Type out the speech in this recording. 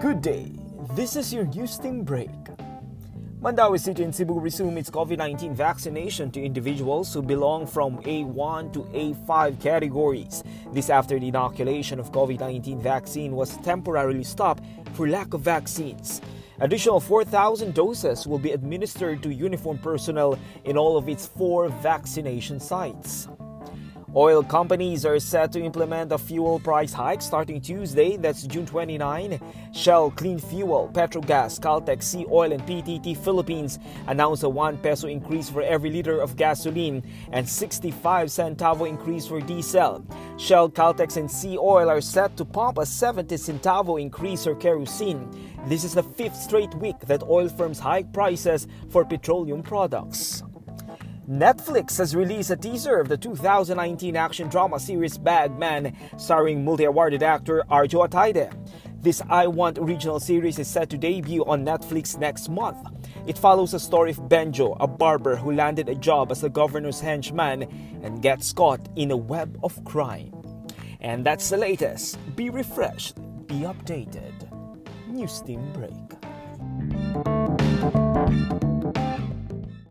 Good day. This is your team break. Mandaue City and Cebu resume its COVID-19 vaccination to individuals who belong from A1 to A5 categories. This after the inoculation of COVID-19 vaccine was temporarily stopped for lack of vaccines. Additional 4,000 doses will be administered to uniformed personnel in all of its four vaccination sites. Oil companies are set to implement a fuel price hike starting Tuesday, that's June 29. Shell, Clean Fuel, Petro Gazz, Caltex, Sea Oil, and PTT Philippines announced a 1 peso increase for every liter of gasoline and 65 centavo increase for diesel. Shell, Caltex, and Sea Oil are set to pump a 70 centavo increase for kerosene. This is the fifth straight week that oil firms hike prices for petroleum products. Netflix has released a teaser of the 2019 action drama series Bagman, starring multi awarded actor Arjo Atayde. This iWant original series is set to debut on Netflix next month. It follows the story of Benjo, a barber who landed a job as the governor's henchman and gets caught in a web of crime. And that's the latest. Be refreshed, be updated. News Team Break.